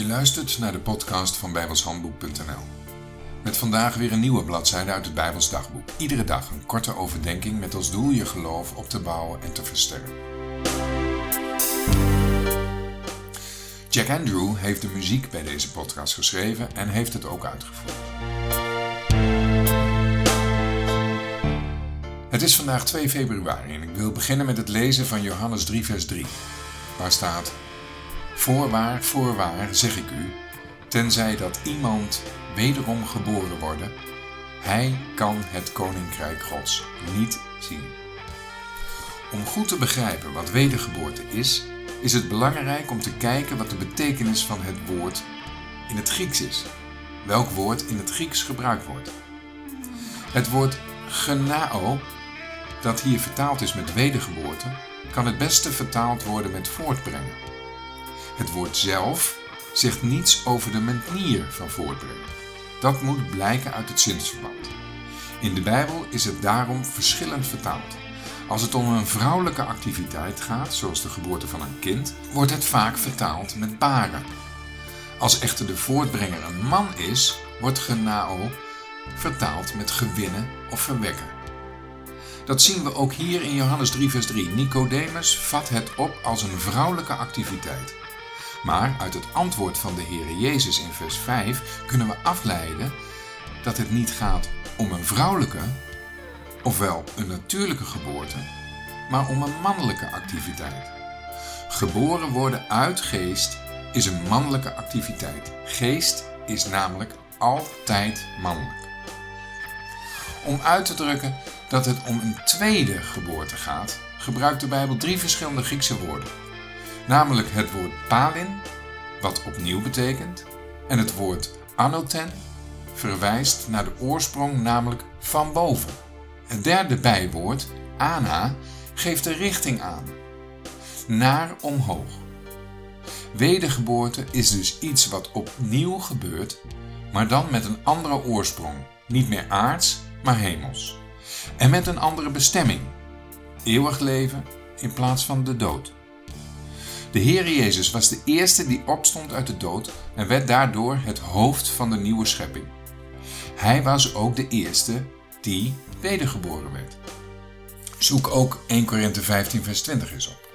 Je luistert naar de podcast van bijbelshandboek.nl. Met vandaag weer een nieuwe bladzijde uit het Bijbels dagboek. Iedere dag een korte overdenking met als doel je geloof op te bouwen en te versterken. Jack Andrew heeft de muziek bij deze podcast geschreven en heeft het ook uitgevoerd. Het is vandaag 2 februari en ik wil beginnen met het lezen van Johannes 3, vers 3, waar staat: Voorwaar, voorwaar, zeg ik u, tenzij dat iemand wederom geboren worden, hij kan het koninkrijk Gods niet zien. Om goed te begrijpen wat wedergeboorte is, is het belangrijk om te kijken wat de betekenis van het woord in het Grieks is. Welk woord in het Grieks gebruikt wordt. Het woord genao, dat hier vertaald is met wedergeboorte, kan het beste vertaald worden met voortbrengen. Het woord zelf zegt niets over de manier van voortbrengen. Dat moet blijken uit het zinsverband. In de Bijbel is het daarom verschillend vertaald. Als het om een vrouwelijke activiteit gaat, zoals de geboorte van een kind, wordt het vaak vertaald met baren. Als echter de voortbrenger een man is, wordt genao vertaald met gewinnen of verwekken. Dat zien we ook hier in Johannes 3, vers 3. Nicodemus vat het op als een vrouwelijke activiteit. Maar uit het antwoord van de Heer Jezus in vers 5 kunnen we afleiden dat het niet gaat om een vrouwelijke, ofwel een natuurlijke geboorte, maar om een mannelijke activiteit. Geboren worden uit geest is een mannelijke activiteit. Geest is namelijk altijd mannelijk. Om uit te drukken dat het om een tweede geboorte gaat, gebruikt de Bijbel drie verschillende Griekse woorden namelijk het woord palin, wat opnieuw betekent, en het woord anoten verwijst naar de oorsprong, namelijk van boven. Het derde bijwoord, ana, geeft de richting aan, naar omhoog. Wedergeboorte is dus iets wat opnieuw gebeurt, maar dan met een andere oorsprong, niet meer aards, maar hemels. En met een andere bestemming, eeuwig leven in plaats van de dood. De Heer Jezus was de eerste die opstond uit de dood en werd daardoor het hoofd van de nieuwe schepping. Hij was ook de eerste die wedergeboren werd. Zoek ook 1 Korinthe 15 vers 20 eens op.